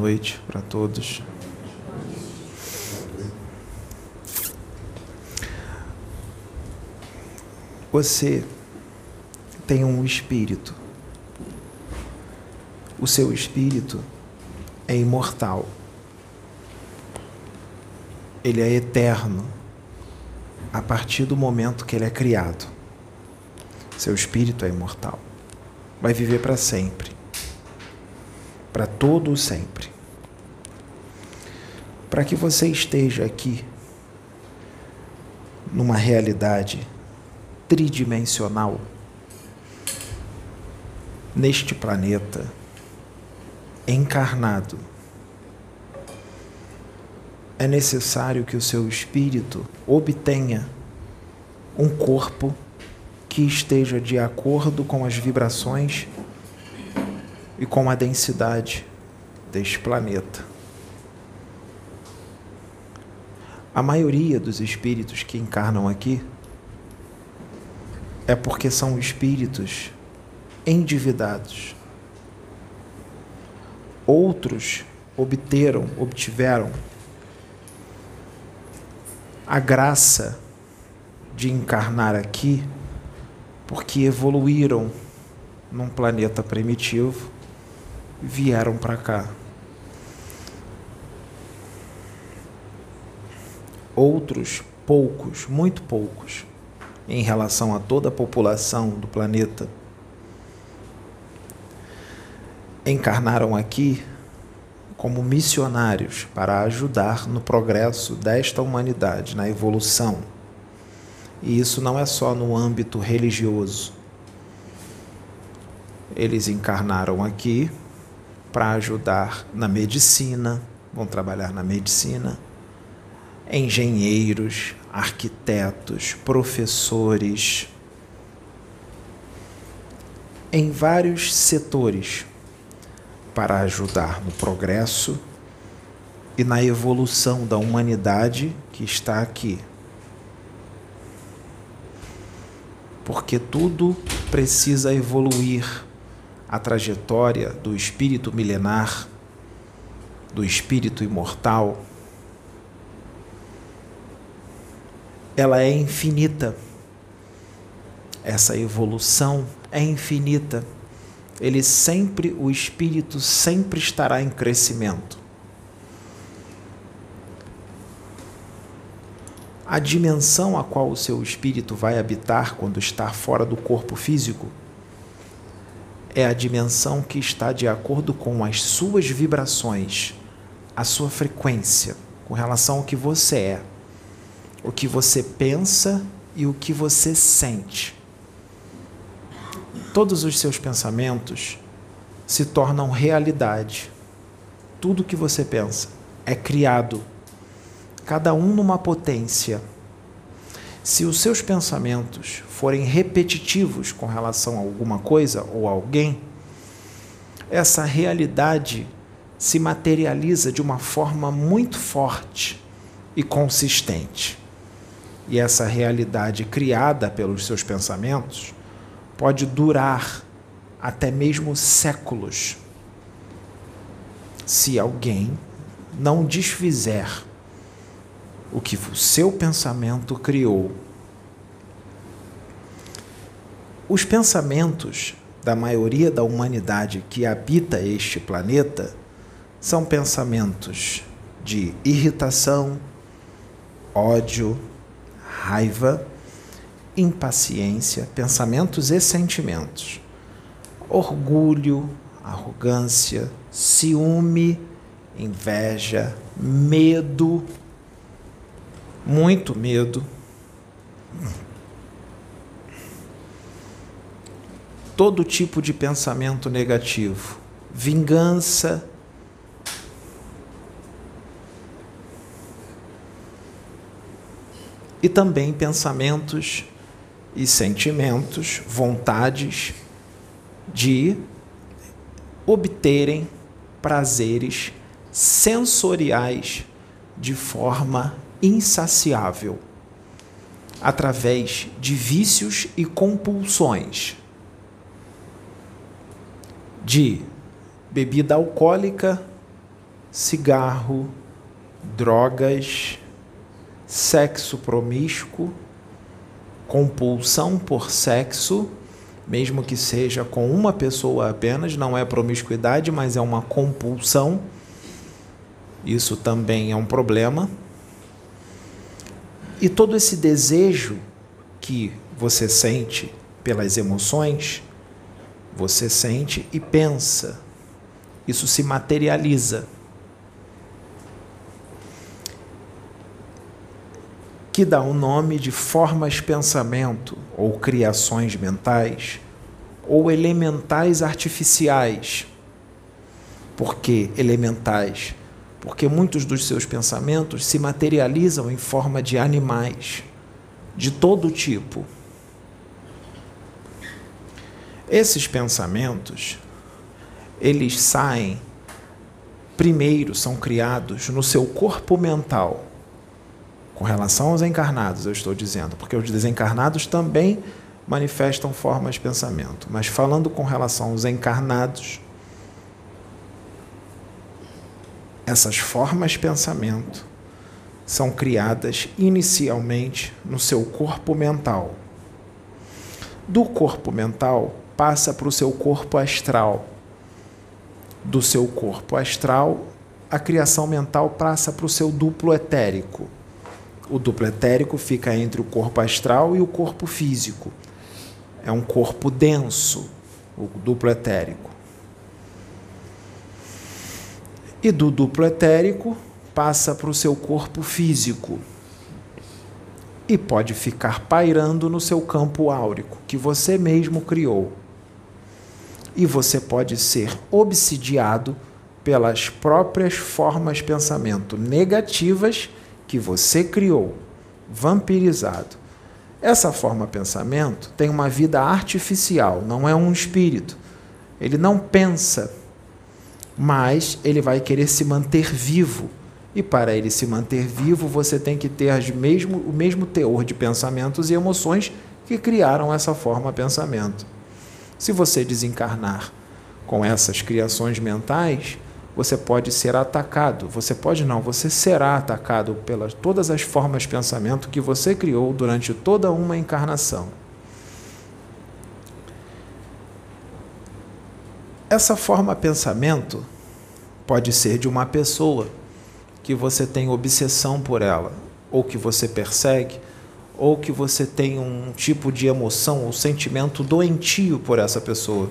noite para todos. Você tem um espírito. O seu espírito é imortal. Ele é eterno a partir do momento que ele é criado. Seu espírito é imortal. Vai viver para sempre. Para todo o sempre. Para que você esteja aqui numa realidade tridimensional neste planeta encarnado é necessário que o seu espírito obtenha um corpo que esteja de acordo com as vibrações e com a densidade deste planeta. A maioria dos espíritos que encarnam aqui é porque são espíritos endividados. Outros obteram, obtiveram a graça de encarnar aqui porque evoluíram num planeta primitivo vieram para cá. Outros, poucos, muito poucos, em relação a toda a população do planeta, encarnaram aqui como missionários para ajudar no progresso desta humanidade, na evolução. E isso não é só no âmbito religioso. Eles encarnaram aqui para ajudar na medicina, vão trabalhar na medicina, engenheiros, arquitetos, professores, em vários setores para ajudar no progresso e na evolução da humanidade que está aqui. Porque tudo precisa evoluir a trajetória do espírito milenar, do espírito imortal. Ela é infinita. Essa evolução é infinita ele sempre, o espírito sempre estará em crescimento. A dimensão a qual o seu espírito vai habitar quando está fora do corpo físico é a dimensão que está de acordo com as suas vibrações, a sua frequência, com relação ao que você é, o que você pensa e o que você sente todos os seus pensamentos se tornam realidade. Tudo que você pensa é criado, cada um numa potência. Se os seus pensamentos forem repetitivos com relação a alguma coisa ou alguém, essa realidade se materializa de uma forma muito forte e consistente. E essa realidade criada pelos seus pensamentos pode durar até mesmo séculos se alguém não desfizer o que o seu pensamento criou. Os pensamentos da maioria da humanidade que habita este planeta são pensamentos de irritação, ódio, raiva impaciência, pensamentos e sentimentos, orgulho, arrogância, ciúme, inveja, medo, muito medo. Todo tipo de pensamento negativo, vingança, e também pensamentos e sentimentos, vontades de obterem prazeres sensoriais de forma insaciável, através de vícios e compulsões, de bebida alcoólica cigarro, drogas, sexo promíscuo, compulsão por sexo, mesmo que seja com uma pessoa apenas, não é promiscuidade, mas é uma compulsão. Isso também é um problema. E todo esse desejo que você sente pelas emoções, você sente e pensa. Isso se materializa. Que dá o nome de formas pensamento ou criações mentais ou elementais artificiais. Por que elementais? Porque muitos dos seus pensamentos se materializam em forma de animais de todo tipo. Esses pensamentos, eles saem, primeiro são criados no seu corpo mental. Com relação aos encarnados, eu estou dizendo, porque os desencarnados também manifestam formas de pensamento. Mas falando com relação aos encarnados, essas formas de pensamento são criadas inicialmente no seu corpo mental. Do corpo mental passa para o seu corpo astral. Do seu corpo astral, a criação mental passa para o seu duplo etérico. O duplo etérico fica entre o corpo astral e o corpo físico. É um corpo denso, o duplo etérico. E do duplo etérico passa para o seu corpo físico e pode ficar pairando no seu campo áurico que você mesmo criou e você pode ser obsidiado pelas próprias formas pensamento negativas que você criou, vampirizado. Essa forma de pensamento tem uma vida artificial, não é um espírito. Ele não pensa, mas ele vai querer se manter vivo. E para ele se manter vivo, você tem que ter mesmo, o mesmo teor de pensamentos e emoções que criaram essa forma de pensamento. Se você desencarnar com essas criações mentais, você pode ser atacado. Você pode não, você será atacado pelas todas as formas de pensamento que você criou durante toda uma encarnação. Essa forma pensamento pode ser de uma pessoa que você tem obsessão por ela, ou que você persegue, ou que você tem um tipo de emoção ou sentimento doentio por essa pessoa,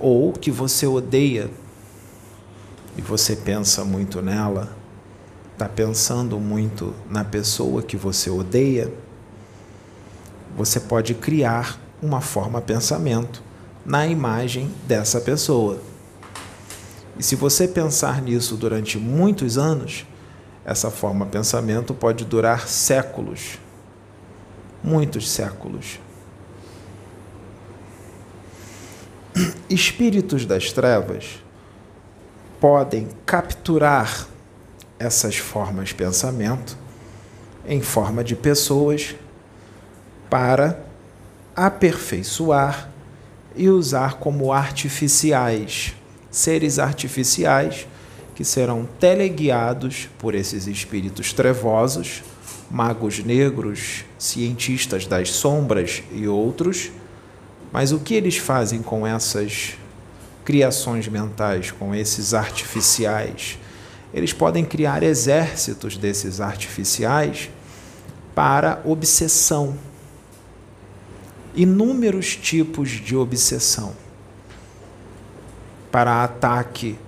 ou que você odeia e você pensa muito nela, está pensando muito na pessoa que você odeia, você pode criar uma forma pensamento na imagem dessa pessoa. E se você pensar nisso durante muitos anos, essa forma pensamento pode durar séculos muitos séculos. Espíritos das trevas podem capturar essas formas de pensamento em forma de pessoas para aperfeiçoar e usar como artificiais, seres artificiais que serão teleguiados por esses espíritos trevosos magos negros, cientistas das sombras e outros, mas o que eles fazem com essas criações mentais, com esses artificiais? Eles podem criar exércitos desses artificiais para obsessão. Inúmeros tipos de obsessão. Para ataque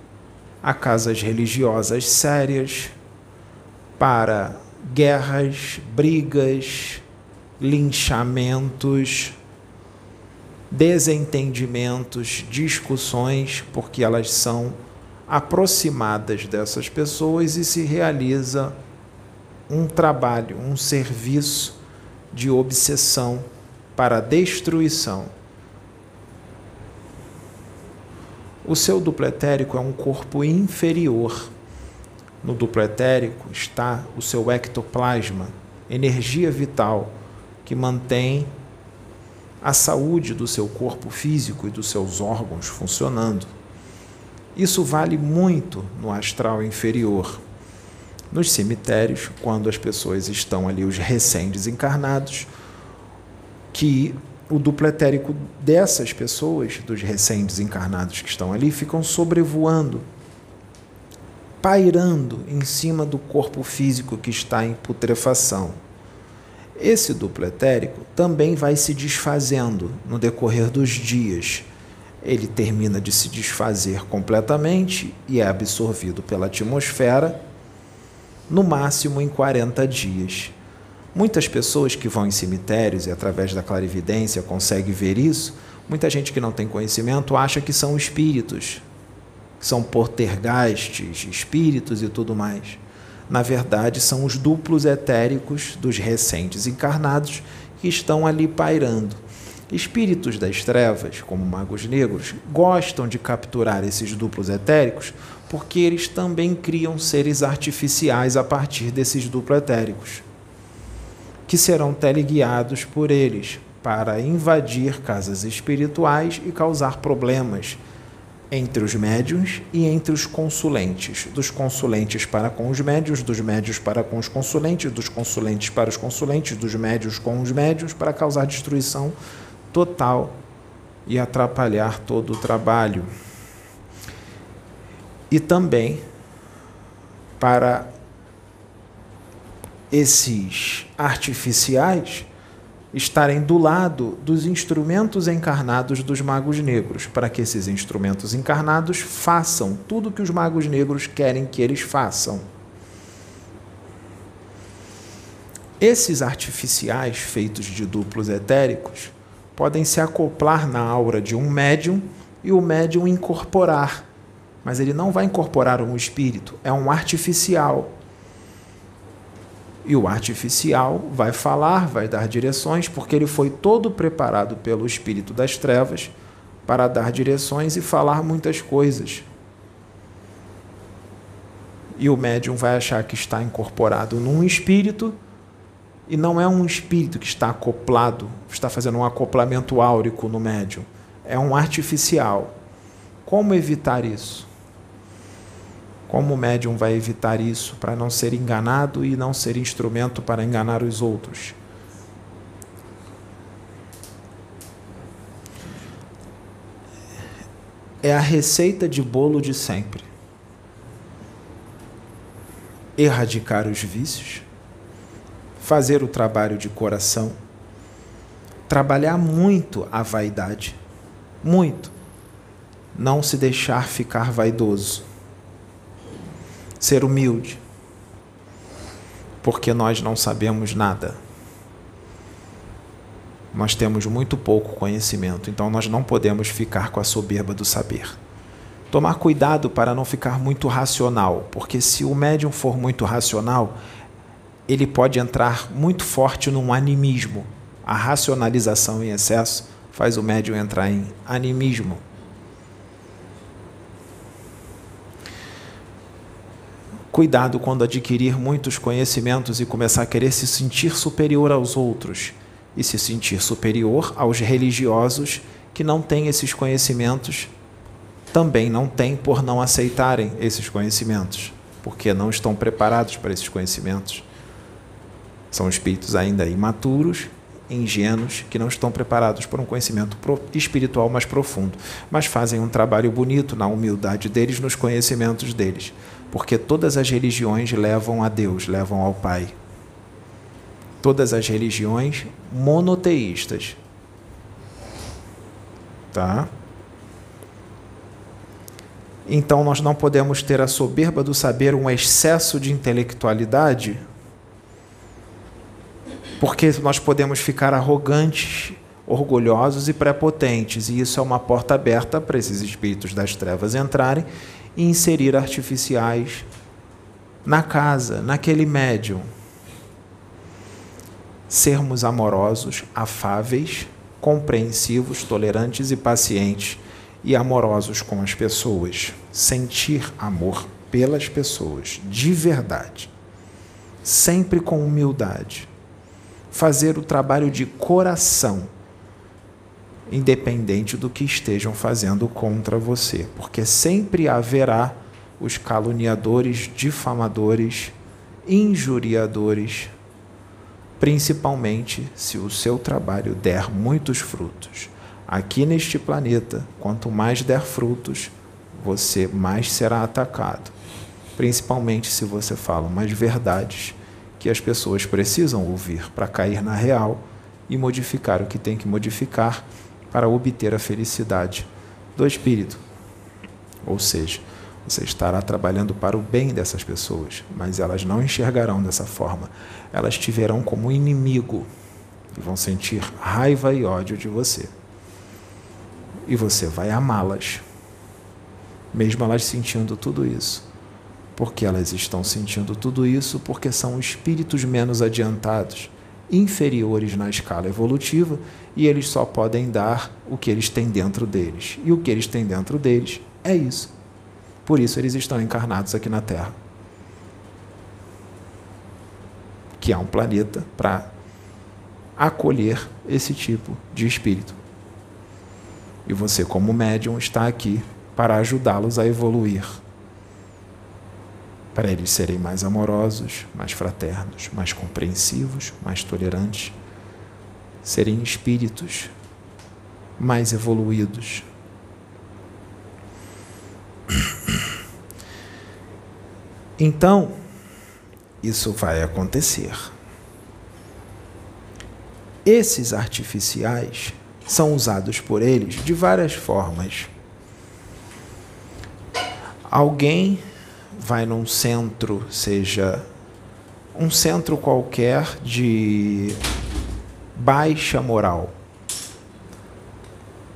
a casas religiosas sérias, para guerras, brigas, linchamentos, desentendimentos, discussões, porque elas são aproximadas dessas pessoas e se realiza um trabalho, um serviço de obsessão para destruição. O seu dupletérico é um corpo inferior no duplo etérico está o seu ectoplasma, energia vital que mantém a saúde do seu corpo físico e dos seus órgãos funcionando. Isso vale muito no astral inferior. Nos cemitérios, quando as pessoas estão ali, os recém-desencarnados, que o duplo etérico dessas pessoas, dos recém-desencarnados que estão ali, ficam sobrevoando, pairando em cima do corpo físico que está em putrefação. Esse duplo etérico também vai se desfazendo no decorrer dos dias. Ele termina de se desfazer completamente e é absorvido pela atmosfera, no máximo em 40 dias. Muitas pessoas que vão em cemitérios e através da clarividência conseguem ver isso, muita gente que não tem conhecimento acha que são espíritos, são portergastes, espíritos e tudo mais. Na verdade, são os duplos etéricos dos recentes encarnados que estão ali pairando. Espíritos das trevas, como magos negros, gostam de capturar esses duplos etéricos porque eles também criam seres artificiais a partir desses duplos etéricos, que serão teleguiados por eles para invadir casas espirituais e causar problemas entre os médiuns e entre os consulentes, dos consulentes para com os médios, dos médios para com os consulentes, dos consulentes para os consulentes, dos médios com os médios, para causar destruição total e atrapalhar todo o trabalho. E também para esses artificiais estarem do lado dos instrumentos encarnados dos magos negros, para que esses instrumentos encarnados façam tudo que os magos negros querem que eles façam. Esses artificiais feitos de duplos etéricos podem se acoplar na aura de um médium e o médium incorporar, mas ele não vai incorporar um espírito, é um artificial e o artificial vai falar, vai dar direções, porque ele foi todo preparado pelo espírito das trevas para dar direções e falar muitas coisas. E o médium vai achar que está incorporado num espírito e não é um espírito que está acoplado, está fazendo um acoplamento áurico no médium. É um artificial. Como evitar isso? Como o médium vai evitar isso para não ser enganado e não ser instrumento para enganar os outros? É a receita de bolo de sempre. Erradicar os vícios, fazer o trabalho de coração, trabalhar muito a vaidade, muito. Não se deixar ficar vaidoso ser humilde, porque nós não sabemos nada. Nós temos muito pouco conhecimento, então nós não podemos ficar com a soberba do saber. Tomar cuidado para não ficar muito racional, porque se o médium for muito racional, ele pode entrar muito forte num animismo. A racionalização em excesso faz o médium entrar em animismo. Cuidado quando adquirir muitos conhecimentos e começar a querer se sentir superior aos outros e se sentir superior aos religiosos que não têm esses conhecimentos, também não têm por não aceitarem esses conhecimentos, porque não estão preparados para esses conhecimentos. São espíritos ainda imaturos, ingênuos, que não estão preparados por um conhecimento espiritual mais profundo, mas fazem um trabalho bonito na humildade deles, nos conhecimentos deles porque todas as religiões levam a Deus, levam ao Pai. Todas as religiões monoteístas. Tá? Então nós não podemos ter a soberba do saber, um excesso de intelectualidade, porque nós podemos ficar arrogantes, orgulhosos e prepotentes, e isso é uma porta aberta para esses espíritos das trevas entrarem e inserir artificiais na casa, naquele médium. Sermos amorosos, afáveis, compreensivos, tolerantes e pacientes e amorosos com as pessoas. Sentir amor pelas pessoas, de verdade. Sempre com humildade. Fazer o trabalho de coração independente do que estejam fazendo contra você, porque sempre haverá os caluniadores, difamadores, injuriadores, principalmente se o seu trabalho der muitos frutos. Aqui neste planeta, quanto mais der frutos, você mais será atacado, principalmente se você fala umas verdades que as pessoas precisam ouvir para cair na real e modificar o que tem que modificar para obter a felicidade do espírito. Ou seja, você estará trabalhando para o bem dessas pessoas, mas elas não enxergarão dessa forma. Elas te verão como inimigo e vão sentir raiva e ódio de você. E você vai amá-las, mesmo elas sentindo tudo isso. Porque elas estão sentindo tudo isso porque são espíritos menos adiantados inferiores na escala evolutiva e eles só podem dar o que eles têm dentro deles. E o que eles têm dentro deles é isso. Por isso eles estão encarnados aqui na Terra. Que é um planeta para acolher esse tipo de espírito. E você, como médium, está aqui para ajudá-los a evoluir para eles serem mais amorosos, mais fraternos, mais compreensivos, mais tolerantes, serem espíritos mais evoluídos. Então, isso vai acontecer. Esses artificiais são usados por eles de várias formas. Alguém vai num centro, seja um centro qualquer de baixa moral,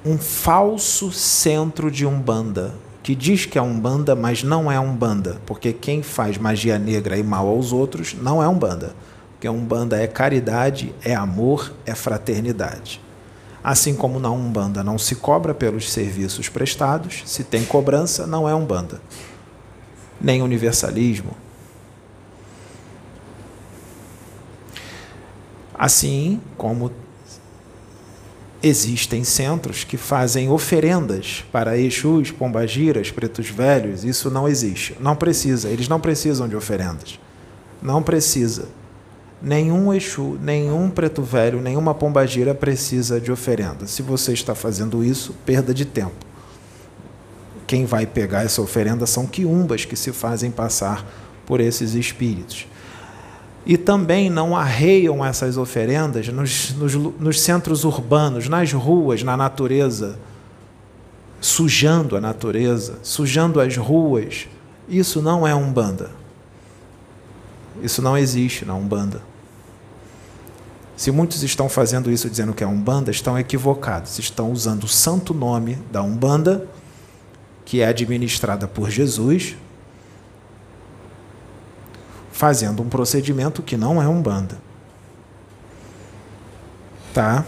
um falso centro de umbanda que diz que é umbanda, mas não é umbanda, porque quem faz magia negra e mal aos outros não é umbanda, porque umbanda é caridade, é amor, é fraternidade. Assim como na umbanda não se cobra pelos serviços prestados, se tem cobrança, não é umbanda nem universalismo. Assim como existem centros que fazem oferendas para Exus, Pombagiras, Pretos Velhos, isso não existe. Não precisa, eles não precisam de oferendas. Não precisa. Nenhum Exu, nenhum Preto Velho, nenhuma Pombagira precisa de oferenda. Se você está fazendo isso, perda de tempo quem vai pegar essa oferenda são quiumbas que se fazem passar por esses espíritos. E também não arreiam essas oferendas nos, nos, nos centros urbanos, nas ruas, na natureza, sujando a natureza, sujando as ruas. Isso não é umbanda. Isso não existe na umbanda. Se muitos estão fazendo isso dizendo que é umbanda, estão equivocados. Estão usando o santo nome da umbanda que é administrada por Jesus, fazendo um procedimento que não é um banda. Tá?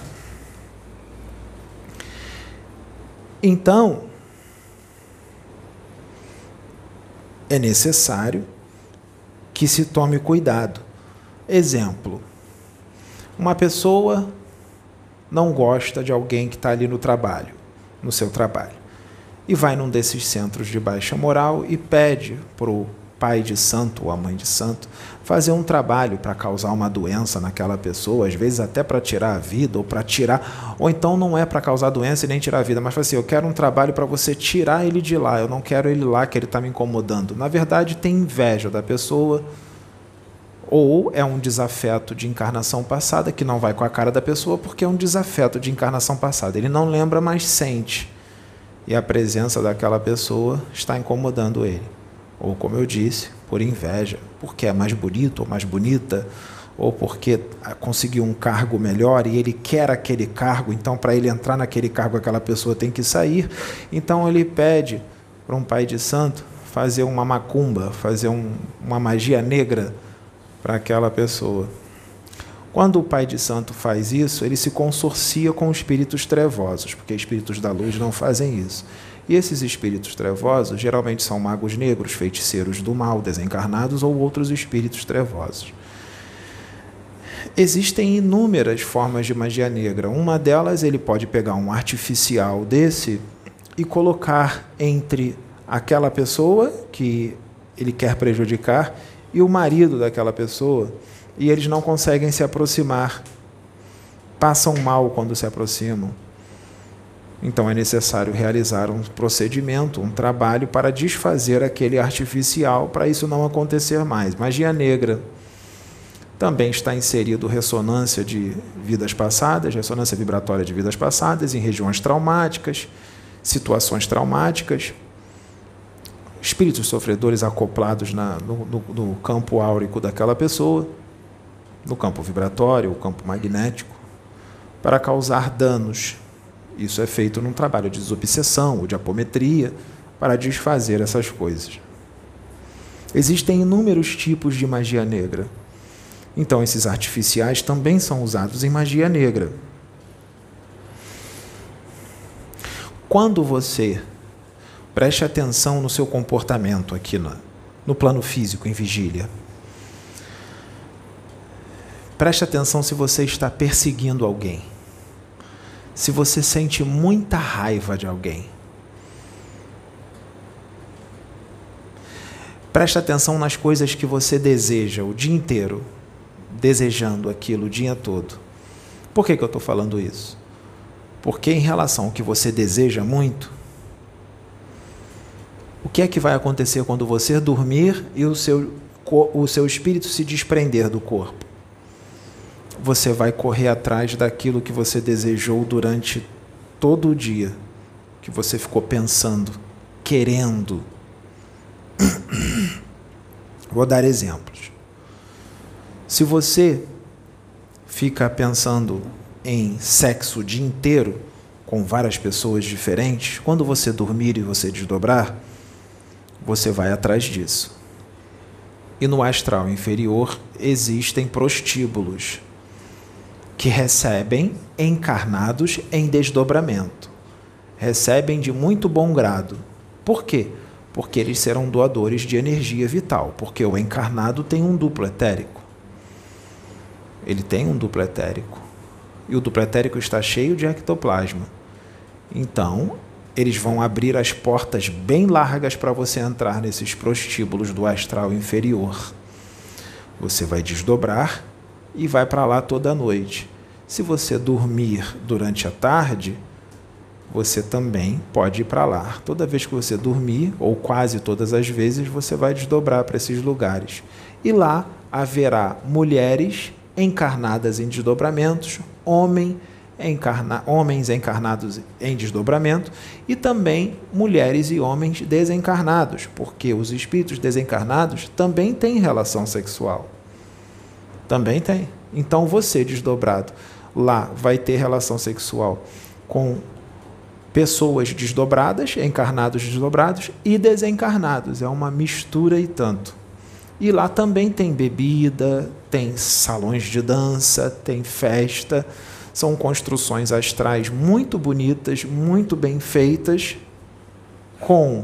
Então, é necessário que se tome cuidado. Exemplo: uma pessoa não gosta de alguém que está ali no trabalho, no seu trabalho e vai num desses centros de baixa moral e pede para o pai de santo ou a mãe de santo fazer um trabalho para causar uma doença naquela pessoa, às vezes até para tirar a vida ou para tirar, ou então não é para causar doença e nem tirar a vida, mas assim, eu quero um trabalho para você tirar ele de lá, eu não quero ele lá que ele está me incomodando. Na verdade, tem inveja da pessoa ou é um desafeto de encarnação passada que não vai com a cara da pessoa porque é um desafeto de encarnação passada. Ele não lembra, mas sente e a presença daquela pessoa está incomodando ele. Ou, como eu disse, por inveja, porque é mais bonito ou mais bonita, ou porque conseguiu um cargo melhor e ele quer aquele cargo, então para ele entrar naquele cargo aquela pessoa tem que sair. Então ele pede para um pai de santo fazer uma macumba, fazer um, uma magia negra para aquela pessoa. Quando o pai de santo faz isso, ele se consorcia com espíritos trevosos, porque espíritos da luz não fazem isso. E esses espíritos trevosos geralmente são magos negros, feiticeiros do mal, desencarnados ou outros espíritos trevosos. Existem inúmeras formas de magia negra. Uma delas, ele pode pegar um artificial desse e colocar entre aquela pessoa que ele quer prejudicar e o marido daquela pessoa, e eles não conseguem se aproximar, passam mal quando se aproximam. Então é necessário realizar um procedimento, um trabalho para desfazer aquele artificial, para isso não acontecer mais. Magia negra também está inserido ressonância de vidas passadas, ressonância vibratória de vidas passadas em regiões traumáticas, situações traumáticas, espíritos sofredores acoplados na, no, no, no campo áurico daquela pessoa, no campo vibratório, o campo magnético, para causar danos. Isso é feito num trabalho de desobsessão ou de apometria para desfazer essas coisas. Existem inúmeros tipos de magia negra. Então, esses artificiais também são usados em magia negra. Quando você preste atenção no seu comportamento aqui no, no plano físico, em vigília, preste atenção se você está perseguindo alguém, se você sente muita raiva de alguém. Preste atenção nas coisas que você deseja o dia inteiro desejando aquilo o dia todo. Por que, que eu estou falando isso? Porque, em relação ao que você deseja muito, o que é que vai acontecer quando você dormir e o seu, o seu espírito se desprender do corpo? Você vai correr atrás daquilo que você desejou durante todo o dia, que você ficou pensando, querendo. Vou dar exemplos. Se você fica pensando em sexo o dia inteiro com várias pessoas diferentes, quando você dormir e você desdobrar, você vai atrás disso. E no astral inferior existem prostíbulos que recebem encarnados em desdobramento. Recebem de muito bom grado. Por quê? Porque eles serão doadores de energia vital, porque o encarnado tem um duplo etérico ele tem um duplo etérico. E o duplo etérico está cheio de ectoplasma. Então, eles vão abrir as portas bem largas para você entrar nesses prostíbulos do astral inferior. Você vai desdobrar e vai para lá toda noite. Se você dormir durante a tarde, você também pode ir para lá. Toda vez que você dormir, ou quase todas as vezes, você vai desdobrar para esses lugares. E lá haverá mulheres encarnadas em desdobramentos, homem encarna, homens encarnados em desdobramento e também mulheres e homens desencarnados, porque os espíritos desencarnados também têm relação sexual. Também tem. Então você desdobrado lá vai ter relação sexual com pessoas desdobradas, encarnados desdobrados e desencarnados. É uma mistura e tanto. E lá também tem bebida, tem salões de dança, tem festa. São construções astrais muito bonitas, muito bem feitas, com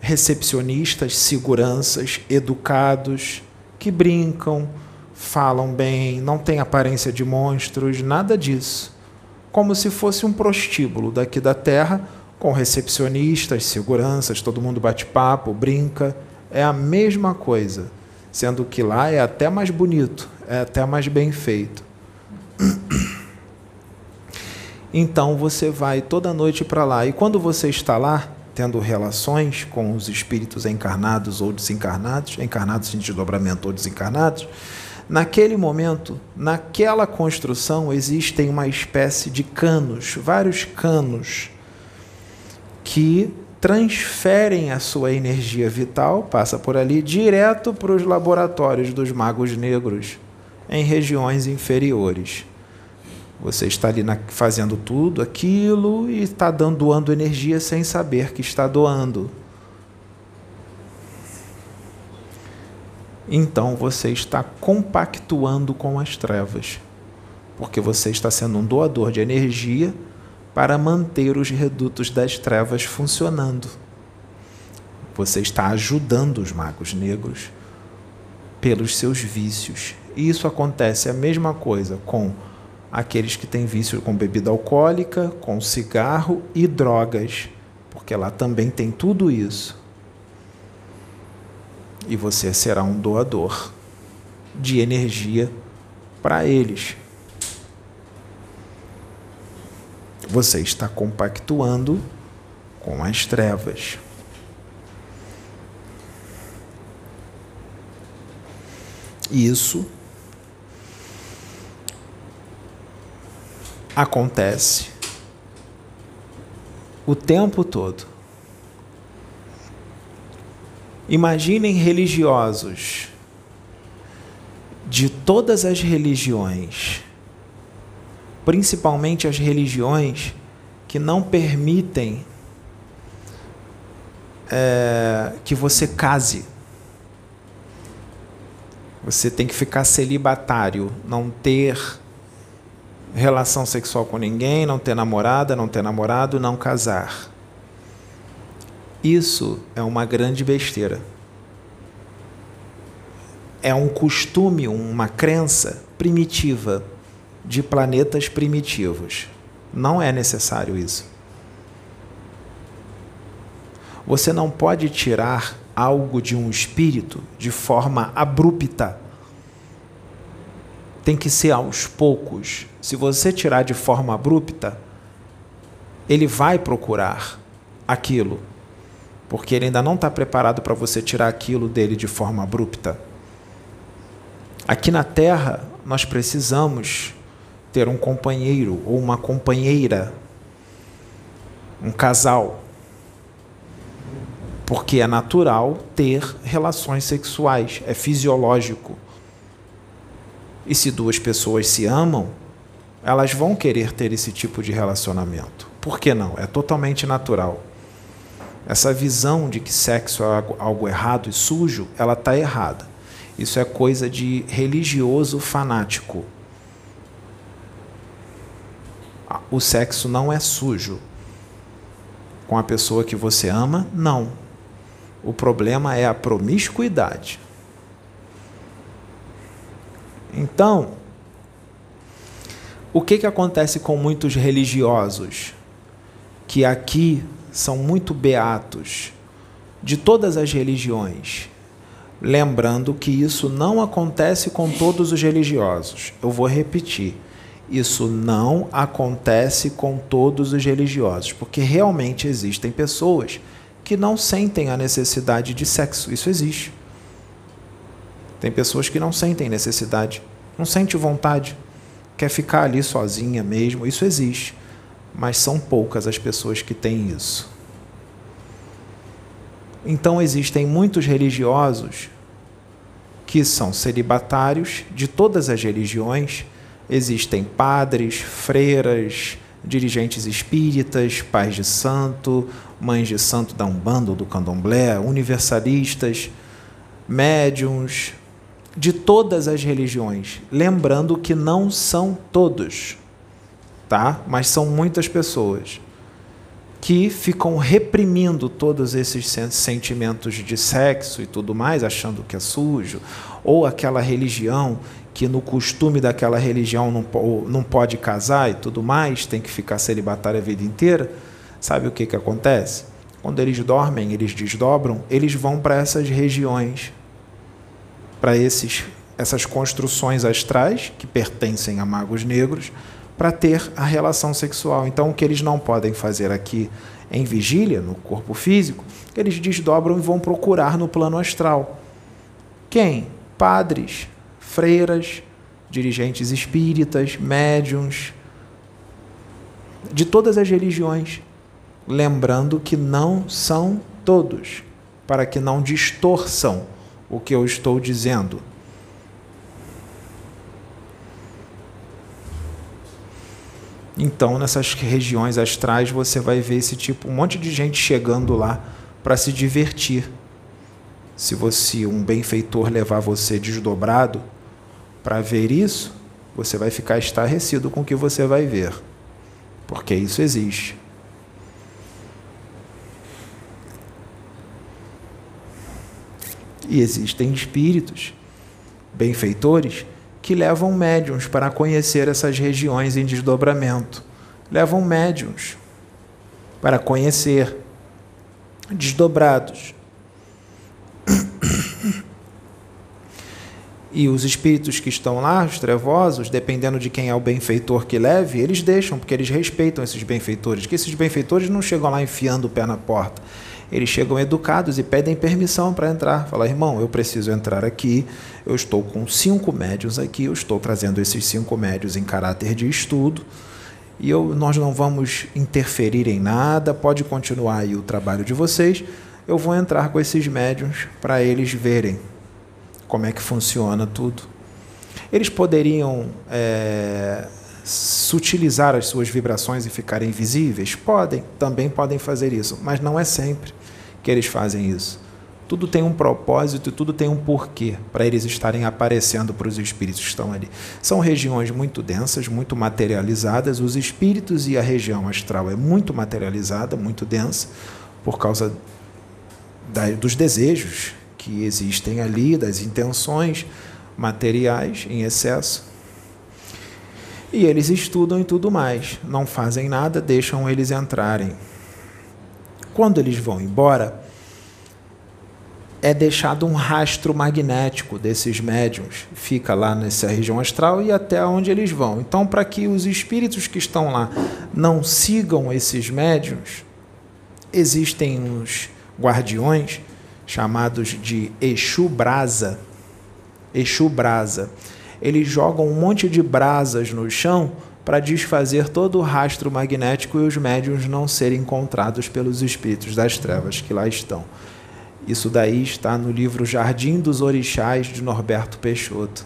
recepcionistas, seguranças, educados, que brincam, falam bem, não tem aparência de monstros, nada disso. Como se fosse um prostíbulo daqui da Terra, com recepcionistas, seguranças, todo mundo bate papo, brinca é a mesma coisa, sendo que lá é até mais bonito, é até mais bem feito. Então você vai toda noite para lá e quando você está lá tendo relações com os espíritos encarnados ou desencarnados, encarnados em desdobramento ou desencarnados, naquele momento, naquela construção existem uma espécie de canos, vários canos que transferem a sua energia vital, passa por ali, direto para os laboratórios dos magos negros, em regiões inferiores. Você está ali na, fazendo tudo aquilo e está dando, doando energia sem saber que está doando. Então você está compactuando com as trevas, porque você está sendo um doador de energia para manter os redutos das trevas funcionando. Você está ajudando os magos negros pelos seus vícios E isso acontece a mesma coisa com aqueles que têm vício com bebida alcoólica, com cigarro e drogas, porque lá também tem tudo isso. E você será um doador de energia para eles. Você está compactuando com as trevas. Isso acontece o tempo todo. Imaginem religiosos de todas as religiões, principalmente as religiões que não permitem é, que você case. Você tem que ficar celibatário, não ter relação sexual com ninguém, não ter namorada, não ter namorado, não casar. Isso é uma grande besteira. É um costume, uma crença primitiva de planetas primitivos. Não é necessário isso. Você não pode tirar algo de um espírito de forma abrupta tem que ser aos poucos. Se você tirar de forma abrupta, ele vai procurar aquilo, porque ele ainda não está preparado para você tirar aquilo dele de forma abrupta. Aqui na Terra, nós precisamos ter um companheiro ou uma companheira, um casal, porque é natural ter relações sexuais, é fisiológico. E se duas pessoas se amam, elas vão querer ter esse tipo de relacionamento. Por que não? É totalmente natural. Essa visão de que sexo é algo errado e sujo, ela está errada. Isso é coisa de religioso fanático. O sexo não é sujo. Com a pessoa que você ama, não. O problema é a promiscuidade. Então, o que, que acontece com muitos religiosos que aqui são muito beatos de todas as religiões? Lembrando que isso não acontece com todos os religiosos. Eu vou repetir. Isso não acontece com todos os religiosos, porque realmente existem pessoas que não sentem a necessidade de sexo. Isso existe. Tem pessoas que não sentem necessidade, não sente vontade, quer ficar ali sozinha mesmo. Isso existe, mas são poucas as pessoas que têm isso. Então existem muitos religiosos que são celibatários de todas as religiões. Existem padres, freiras, dirigentes espíritas, pais de santo, mães de santo da Umbanda ou do Candomblé, universalistas, médiums, de todas as religiões, lembrando que não são todos, tá? Mas são muitas pessoas que ficam reprimindo todos esses sentimentos de sexo e tudo mais, achando que é sujo, ou aquela religião que no costume daquela religião não, não pode casar e tudo mais, tem que ficar celibatário a vida inteira. Sabe o que, que acontece? Quando eles dormem, eles desdobram, eles vão para essas regiões para essas construções astrais que pertencem a magos negros para ter a relação sexual. Então, o que eles não podem fazer aqui em vigília, no corpo físico, eles desdobram e vão procurar no plano astral. Quem? Padres, freiras, dirigentes espíritas, médiums, de todas as religiões. Lembrando que não são todos, para que não distorçam o que eu estou dizendo. Então, nessas regiões astrais, você vai ver esse tipo, um monte de gente chegando lá para se divertir. Se você, um benfeitor, levar você desdobrado para ver isso, você vai ficar estarrecido com o que você vai ver, porque isso existe. E existem espíritos, benfeitores, que levam médiums para conhecer essas regiões em desdobramento. Levam médiums para conhecer desdobrados. E os espíritos que estão lá, os trevosos, dependendo de quem é o benfeitor que leve, eles deixam, porque eles respeitam esses benfeitores. Que esses benfeitores não chegam lá enfiando o pé na porta. Eles chegam educados e pedem permissão para entrar. Fala, irmão, eu preciso entrar aqui. Eu estou com cinco médios aqui. Eu estou trazendo esses cinco médios em caráter de estudo. E eu, nós não vamos interferir em nada. Pode continuar aí o trabalho de vocês. Eu vou entrar com esses médios para eles verem como é que funciona tudo. Eles poderiam é, sutilizar as suas vibrações e ficarem invisíveis? Podem, também podem fazer isso, mas não é sempre que eles fazem isso. Tudo tem um propósito e tudo tem um porquê para eles estarem aparecendo para os espíritos que estão ali. São regiões muito densas, muito materializadas. Os espíritos e a região astral é muito materializada, muito densa, por causa da, dos desejos que existem ali, das intenções materiais em excesso. E eles estudam e tudo mais, não fazem nada, deixam eles entrarem. Quando eles vão embora, é deixado um rastro magnético desses médiums, fica lá nessa região astral e até onde eles vão. Então, para que os espíritos que estão lá não sigam esses médiums, existem uns guardiões chamados de Exu Brasa. Exu Brasa. Eles jogam um monte de brasas no chão para desfazer todo o rastro magnético e os médiums não serem encontrados pelos espíritos das trevas que lá estão. Isso daí está no livro Jardim dos Orixás de Norberto Peixoto.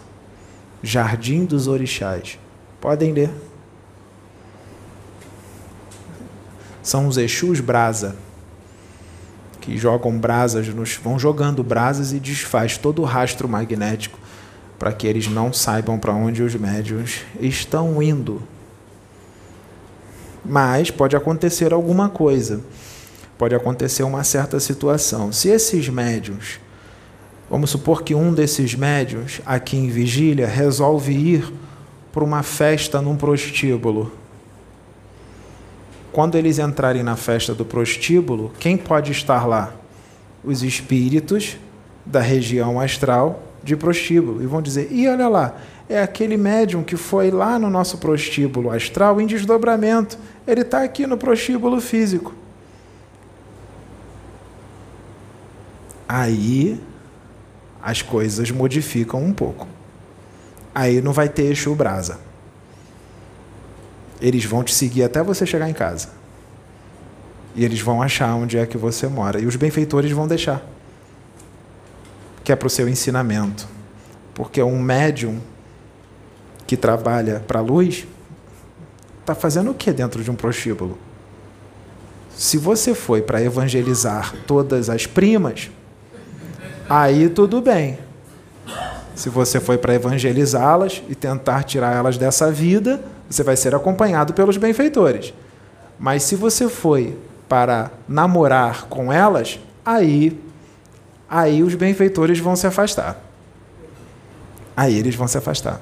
Jardim dos Orixás. Podem ler. São os Exus Brasa que jogam brasas, nos, vão jogando brasas e desfaz todo o rastro magnético para que eles não saibam para onde os médios estão indo. Mas pode acontecer alguma coisa, pode acontecer uma certa situação. Se esses médios, vamos supor que um desses médios aqui em vigília resolve ir para uma festa num prostíbulo quando eles entrarem na festa do prostíbulo, quem pode estar lá? Os espíritos da região astral de prostíbulo. E vão dizer: e olha lá, é aquele médium que foi lá no nosso prostíbulo astral em desdobramento. Ele está aqui no prostíbulo físico. Aí as coisas modificam um pouco. Aí não vai ter Exu Brasa. Eles vão te seguir até você chegar em casa. E eles vão achar onde é que você mora. E os benfeitores vão deixar. Que é para o seu ensinamento. Porque um médium que trabalha para a luz está fazendo o que dentro de um prostíbulo? Se você foi para evangelizar todas as primas, aí tudo bem. Se você foi para evangelizá-las e tentar tirar elas dessa vida, você vai ser acompanhado pelos benfeitores. Mas se você foi para namorar com elas, aí aí os benfeitores vão se afastar. Aí eles vão se afastar.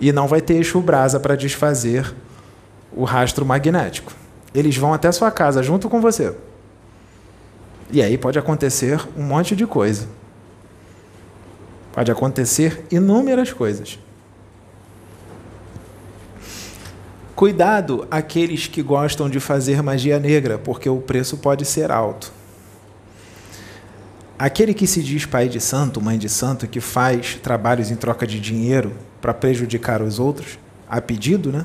E não vai ter Exu Brasa para desfazer o rastro magnético. Eles vão até sua casa junto com você. E aí pode acontecer um monte de coisa. Pode acontecer inúmeras coisas. Cuidado aqueles que gostam de fazer magia negra, porque o preço pode ser alto. Aquele que se diz pai de santo, mãe de santo, que faz trabalhos em troca de dinheiro para prejudicar os outros, a pedido, né?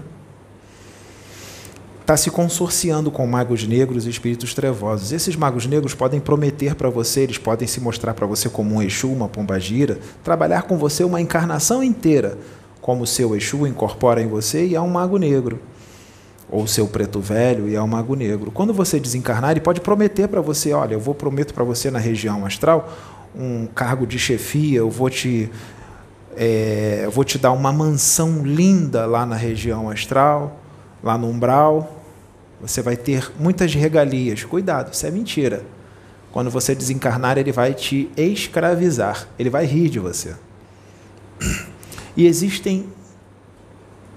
Está se consorciando com magos negros e espíritos trevosos. Esses magos negros podem prometer para você, eles podem se mostrar para você como um Exu, uma pombagira, trabalhar com você uma encarnação inteira como seu Exu incorpora em você e é um mago negro. Ou seu preto velho e é um mago negro. Quando você desencarnar, ele pode prometer para você: olha, eu vou prometo para você na região astral um cargo de chefia, eu vou te. É, eu vou te dar uma mansão linda lá na região astral, lá no umbral. Você vai ter muitas regalias. Cuidado, isso é mentira. Quando você desencarnar, ele vai te escravizar. Ele vai rir de você. E existem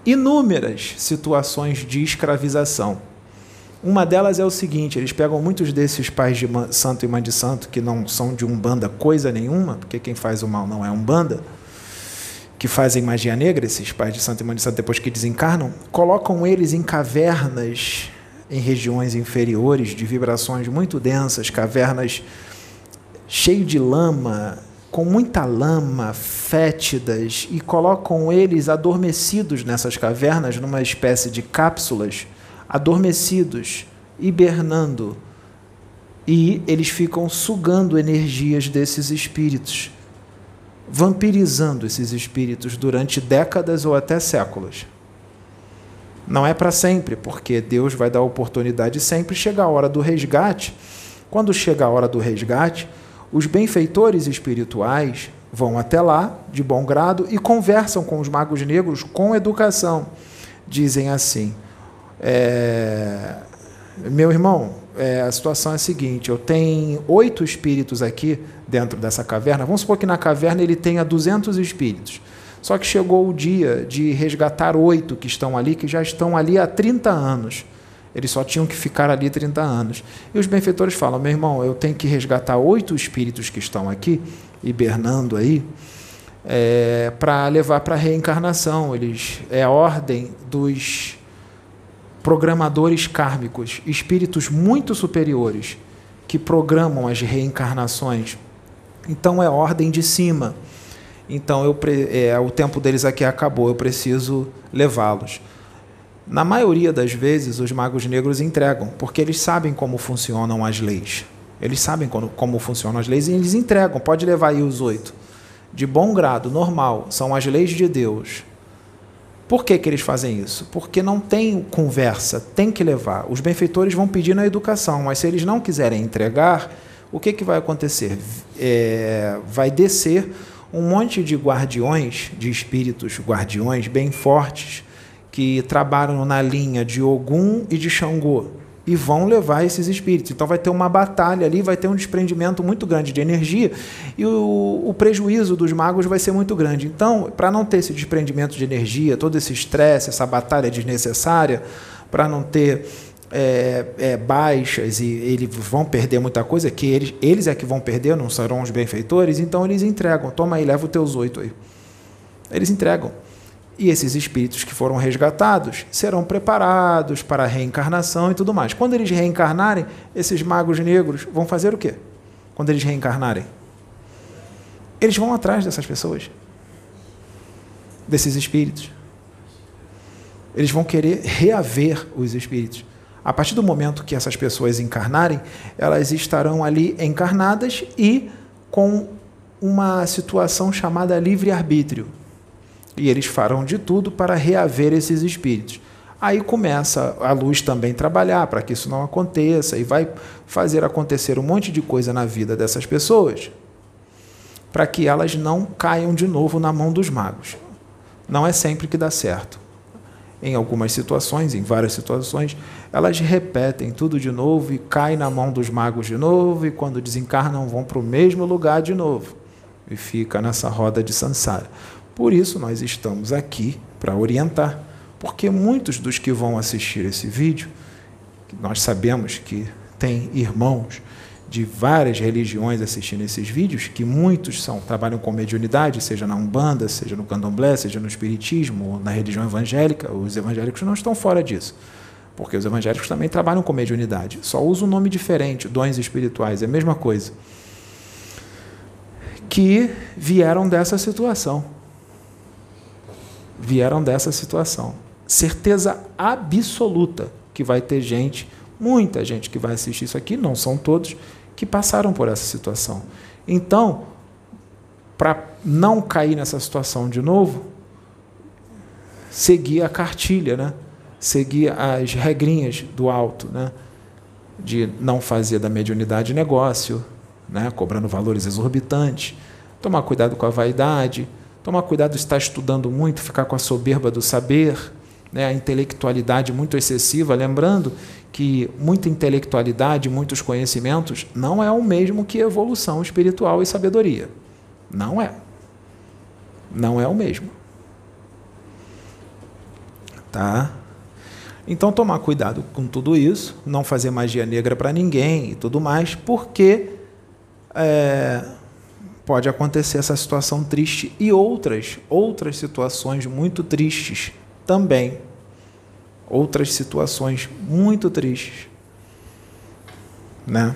inúmeras situações de escravização. Uma delas é o seguinte: eles pegam muitos desses pais de santo e mãe de santo que não são de umbanda coisa nenhuma, porque quem faz o mal não é umbanda, que fazem magia negra, esses pais de santo e mãe de santo depois que desencarnam, colocam eles em cavernas em regiões inferiores de vibrações muito densas, cavernas cheias de lama, com muita lama, fétidas, e colocam eles adormecidos nessas cavernas, numa espécie de cápsulas, adormecidos, hibernando. E eles ficam sugando energias desses espíritos, vampirizando esses espíritos durante décadas ou até séculos. Não é para sempre, porque Deus vai dar oportunidade sempre. Chega a hora do resgate. Quando chega a hora do resgate, os benfeitores espirituais vão até lá, de bom grado, e conversam com os magos negros com educação. Dizem assim: é, Meu irmão, é, a situação é a seguinte: eu tenho oito espíritos aqui dentro dessa caverna. Vamos supor que na caverna ele tenha 200 espíritos. Só que chegou o dia de resgatar oito que estão ali, que já estão ali há 30 anos. Eles só tinham que ficar ali 30 anos. E os benfeitores falam: meu irmão, eu tenho que resgatar oito espíritos que estão aqui, hibernando aí, é, para levar para a reencarnação. Eles, é a ordem dos programadores kármicos, espíritos muito superiores, que programam as reencarnações. Então é ordem de cima. Então eu, é, o tempo deles aqui acabou, eu preciso levá-los. Na maioria das vezes, os magos negros entregam, porque eles sabem como funcionam as leis. Eles sabem como, como funcionam as leis e eles entregam. Pode levar aí os oito. De bom grado, normal, são as leis de Deus. Por que, que eles fazem isso? Porque não tem conversa, tem que levar. Os benfeitores vão pedir na educação, mas se eles não quiserem entregar, o que, que vai acontecer? É, vai descer um monte de guardiões, de espíritos guardiões bem fortes, que trabalham na linha de Ogum e de Xangô e vão levar esses espíritos. Então vai ter uma batalha ali, vai ter um desprendimento muito grande de energia e o, o prejuízo dos magos vai ser muito grande. Então, para não ter esse desprendimento de energia, todo esse estresse, essa batalha desnecessária, para não ter é, é, baixas e eles vão perder muita coisa, que eles, eles é que vão perder, não serão os benfeitores, então eles entregam. Toma aí, leva os teus oito aí. Eles entregam. E esses espíritos que foram resgatados serão preparados para a reencarnação e tudo mais. Quando eles reencarnarem, esses magos negros vão fazer o quê? Quando eles reencarnarem? Eles vão atrás dessas pessoas, desses espíritos. Eles vão querer reaver os espíritos. A partir do momento que essas pessoas encarnarem, elas estarão ali encarnadas e com uma situação chamada livre-arbítrio. E eles farão de tudo para reaver esses espíritos. Aí começa a luz também trabalhar para que isso não aconteça e vai fazer acontecer um monte de coisa na vida dessas pessoas para que elas não caiam de novo na mão dos magos. Não é sempre que dá certo em algumas situações, em várias situações, elas repetem tudo de novo e caem na mão dos magos de novo, e quando desencarnam vão para o mesmo lugar de novo. E fica nessa roda de sansara. Por isso nós estamos aqui para orientar, porque muitos dos que vão assistir esse vídeo, nós sabemos que tem irmãos de várias religiões assistindo esses vídeos, que muitos são trabalham com mediunidade, seja na Umbanda, seja no Candomblé, seja no Espiritismo, ou na religião evangélica. Os evangélicos não estão fora disso, porque os evangélicos também trabalham com mediunidade, só usam um nome diferente, dons espirituais, é a mesma coisa. Que vieram dessa situação. Vieram dessa situação. Certeza absoluta que vai ter gente, muita gente que vai assistir isso aqui, não são todos, que passaram por essa situação. Então, para não cair nessa situação de novo, seguir a cartilha, né? seguir as regrinhas do alto, né? de não fazer da mediunidade negócio, né? cobrando valores exorbitantes, tomar cuidado com a vaidade, tomar cuidado de estar estudando muito, ficar com a soberba do saber, né? a intelectualidade muito excessiva, lembrando que muita intelectualidade, muitos conhecimentos, não é o mesmo que evolução espiritual e sabedoria. Não é. Não é o mesmo. Tá? Então tomar cuidado com tudo isso, não fazer magia negra para ninguém e tudo mais, porque é, pode acontecer essa situação triste e outras, outras situações muito tristes também. Outras situações muito tristes. Né?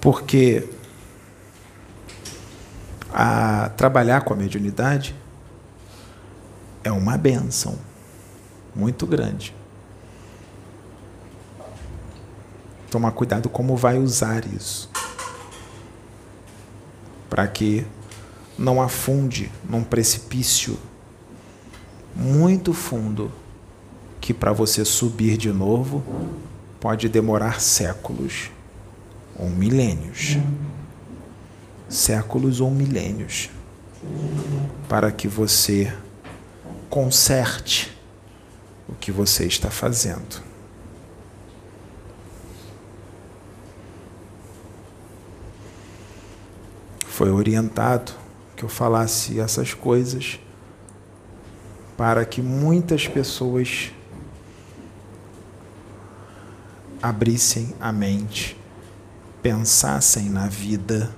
Porque a trabalhar com a mediunidade é uma benção muito grande. Tomar cuidado como vai usar isso. Para que não afunde num precipício muito fundo que para você subir de novo pode demorar séculos ou milênios. Séculos ou milênios. Para que você conserte o que você está fazendo. Foi orientado que eu falasse essas coisas para que muitas pessoas abrissem a mente, pensassem na vida,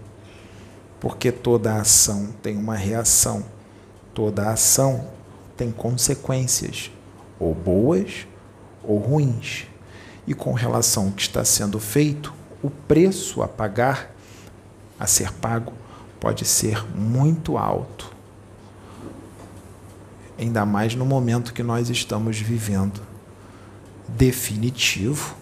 porque toda ação tem uma reação, toda ação tem consequências, ou boas ou ruins. E com relação ao que está sendo feito, o preço a pagar, a ser pago, pode ser muito alto. Ainda mais no momento que nós estamos vivendo definitivo,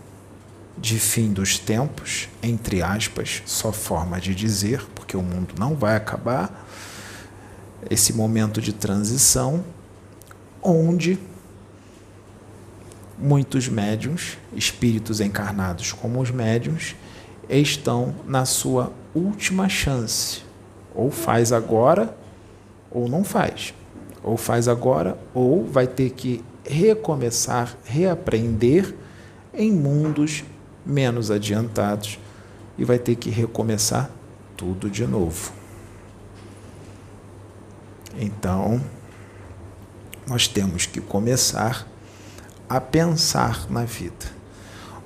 de fim dos tempos, entre aspas, só forma de dizer, porque o mundo não vai acabar. Esse momento de transição, onde muitos médiums, espíritos encarnados como os médiums, estão na sua última chance ou faz agora ou não faz. Ou faz agora ou vai ter que recomeçar, reaprender em mundos menos adiantados e vai ter que recomeçar tudo de novo. Então, nós temos que começar a pensar na vida.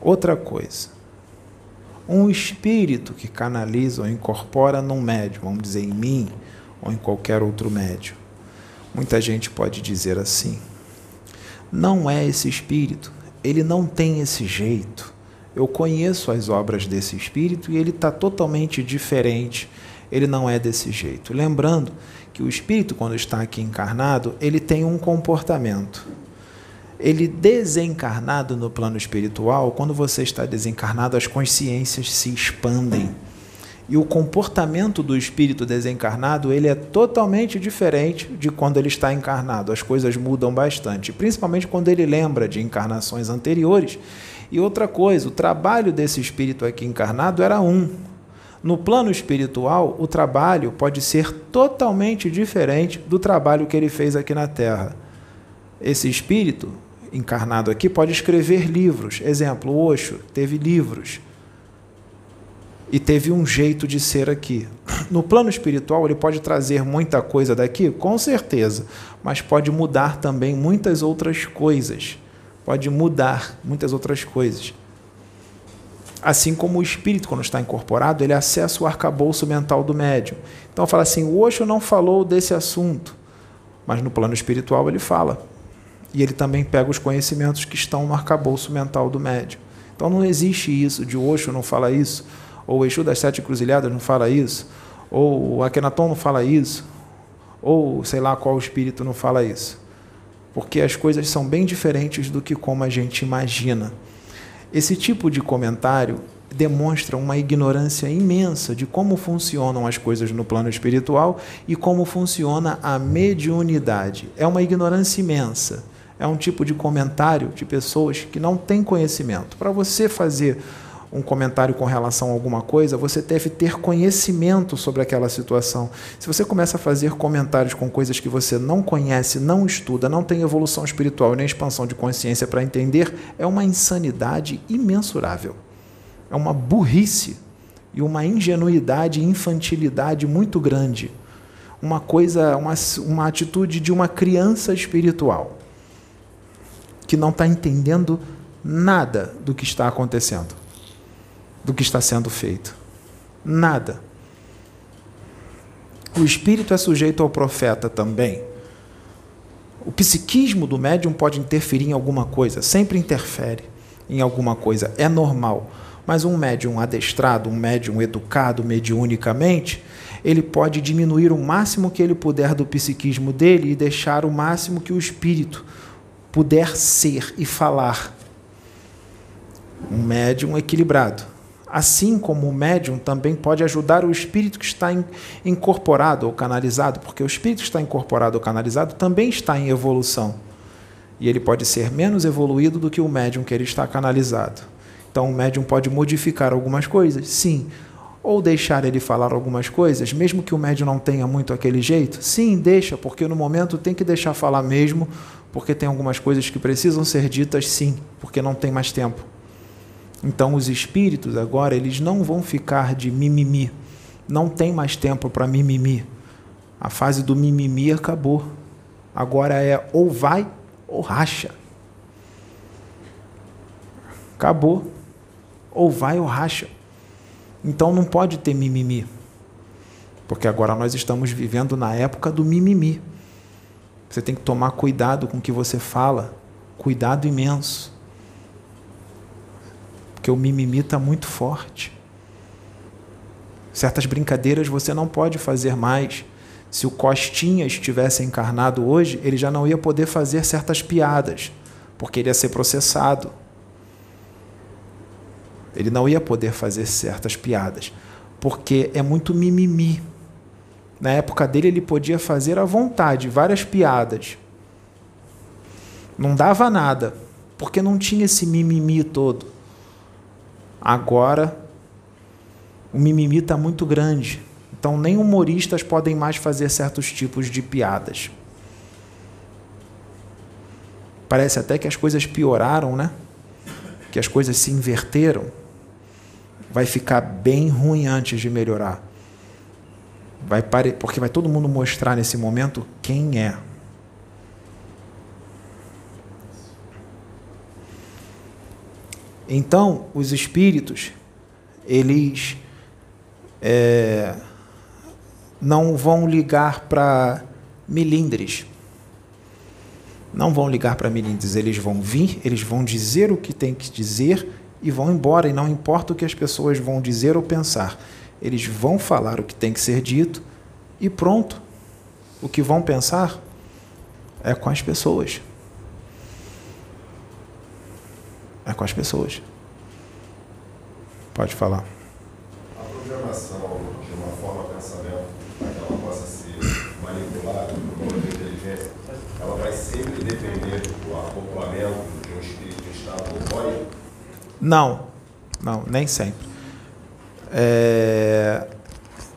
Outra coisa, um espírito que canaliza ou incorpora num médium, vamos dizer em mim ou em qualquer outro médium. Muita gente pode dizer assim: não é esse espírito, ele não tem esse jeito. Eu conheço as obras desse espírito e ele está totalmente diferente. Ele não é desse jeito. Lembrando que o espírito, quando está aqui encarnado, ele tem um comportamento ele desencarnado no plano espiritual, quando você está desencarnado, as consciências se expandem. E o comportamento do espírito desencarnado, ele é totalmente diferente de quando ele está encarnado. As coisas mudam bastante, principalmente quando ele lembra de encarnações anteriores. E outra coisa, o trabalho desse espírito aqui encarnado era um. No plano espiritual, o trabalho pode ser totalmente diferente do trabalho que ele fez aqui na Terra. Esse espírito encarnado aqui pode escrever livros. Exemplo, o Osho teve livros e teve um jeito de ser aqui. No plano espiritual, ele pode trazer muita coisa daqui, com certeza, mas pode mudar também muitas outras coisas. Pode mudar muitas outras coisas. Assim como o espírito, quando está incorporado, ele acessa o arcabouço mental do médium. Então, fala assim: o Osho não falou desse assunto, mas no plano espiritual ele fala e ele também pega os conhecimentos que estão no arcabouço mental do médium. Então não existe isso de Osho não fala isso, ou o Exu das Sete Cruzilhadas não fala isso, ou o Akhenaton não fala isso, ou sei lá qual espírito não fala isso. Porque as coisas são bem diferentes do que como a gente imagina. Esse tipo de comentário demonstra uma ignorância imensa de como funcionam as coisas no plano espiritual e como funciona a mediunidade. É uma ignorância imensa é um tipo de comentário de pessoas que não têm conhecimento. Para você fazer um comentário com relação a alguma coisa, você deve ter conhecimento sobre aquela situação. Se você começa a fazer comentários com coisas que você não conhece, não estuda, não tem evolução espiritual nem expansão de consciência para entender, é uma insanidade imensurável. É uma burrice e uma ingenuidade e infantilidade muito grande. uma coisa, uma, uma atitude de uma criança espiritual que não está entendendo nada do que está acontecendo, do que está sendo feito. Nada. O espírito é sujeito ao profeta também. O psiquismo do médium pode interferir em alguma coisa, sempre interfere em alguma coisa, é normal. Mas um médium adestrado, um médium educado mediunicamente, ele pode diminuir o máximo que ele puder do psiquismo dele e deixar o máximo que o espírito puder ser e falar. Um médium equilibrado. Assim como o médium também pode ajudar o espírito que está incorporado ou canalizado, porque o espírito que está incorporado ou canalizado também está em evolução. E ele pode ser menos evoluído do que o médium que ele está canalizado. Então o médium pode modificar algumas coisas, sim, ou deixar ele falar algumas coisas, mesmo que o médium não tenha muito aquele jeito? Sim, deixa, porque no momento tem que deixar falar mesmo, porque tem algumas coisas que precisam ser ditas, sim, porque não tem mais tempo. Então os espíritos agora eles não vão ficar de mimimi. Não tem mais tempo para mimimi. A fase do mimimi acabou. Agora é ou vai ou racha. Acabou. Ou vai ou racha. Então não pode ter mimimi. Porque agora nós estamos vivendo na época do mimimi. Você tem que tomar cuidado com o que você fala. Cuidado imenso porque o mimimi está muito forte. Certas brincadeiras você não pode fazer mais. Se o Costinha estivesse encarnado hoje, ele já não ia poder fazer certas piadas, porque ele ia ser processado. Ele não ia poder fazer certas piadas, porque é muito mimimi. Na época dele, ele podia fazer à vontade várias piadas. Não dava nada, porque não tinha esse mimimi todo. Agora, o mimimi está muito grande. Então, nem humoristas podem mais fazer certos tipos de piadas. Parece até que as coisas pioraram, né? Que as coisas se inverteram. Vai ficar bem ruim antes de melhorar. Vai pare... Porque vai todo mundo mostrar nesse momento quem é. Então, os espíritos, eles é, não vão ligar para milindres. Não vão ligar para milindres. Eles vão vir, eles vão dizer o que tem que dizer e vão embora. E não importa o que as pessoas vão dizer ou pensar. Eles vão falar o que tem que ser dito e pronto. O que vão pensar é com as pessoas. é com as pessoas. Pode falar. A programação de uma forma de pensamento para que ela possa ser manipulada por uma inteligência, ela vai sempre depender do acoplamento de um espírito de estado voz? Não, não, nem sempre. É...